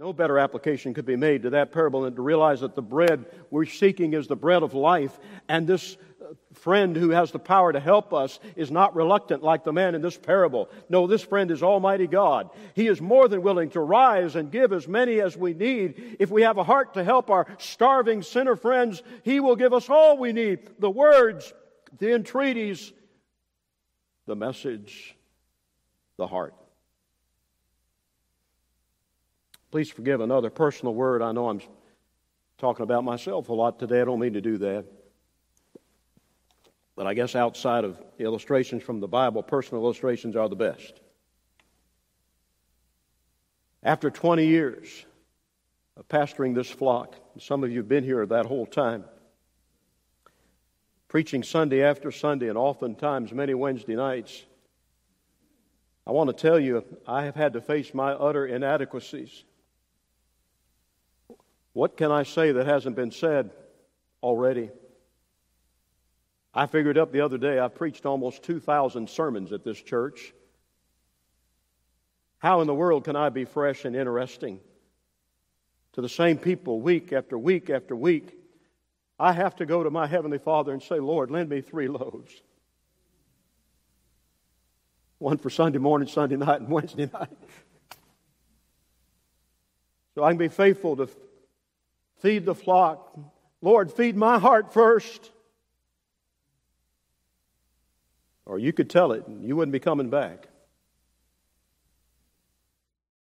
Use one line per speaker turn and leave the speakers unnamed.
No better application could be made to that parable than to realize that the bread we're seeking is the bread of life, and this uh, friend who has the power to help us is not reluctant like the man in this parable. No, this friend is Almighty God. He is more than willing to rise and give as many as we need. If we have a heart to help our starving sinner friends, He will give us all we need the words, the entreaties, the message, the heart. Please forgive another personal word. I know I'm talking about myself a lot today. I don't mean to do that. But I guess outside of illustrations from the Bible, personal illustrations are the best. After 20 years of pastoring this flock, some of you have been here that whole time, preaching Sunday after Sunday, and oftentimes many Wednesday nights, I want to tell you, I have had to face my utter inadequacies. What can I say that hasn't been said already? I figured up the other day, I preached almost 2,000 sermons at this church. How in the world can I be fresh and interesting to the same people week after week after week? I have to go to my Heavenly Father and say, Lord, lend me three loaves. One for Sunday morning, Sunday night, and Wednesday night. So I can be faithful to feed the flock. Lord, feed my heart first. Or you could tell it and you wouldn't be coming back.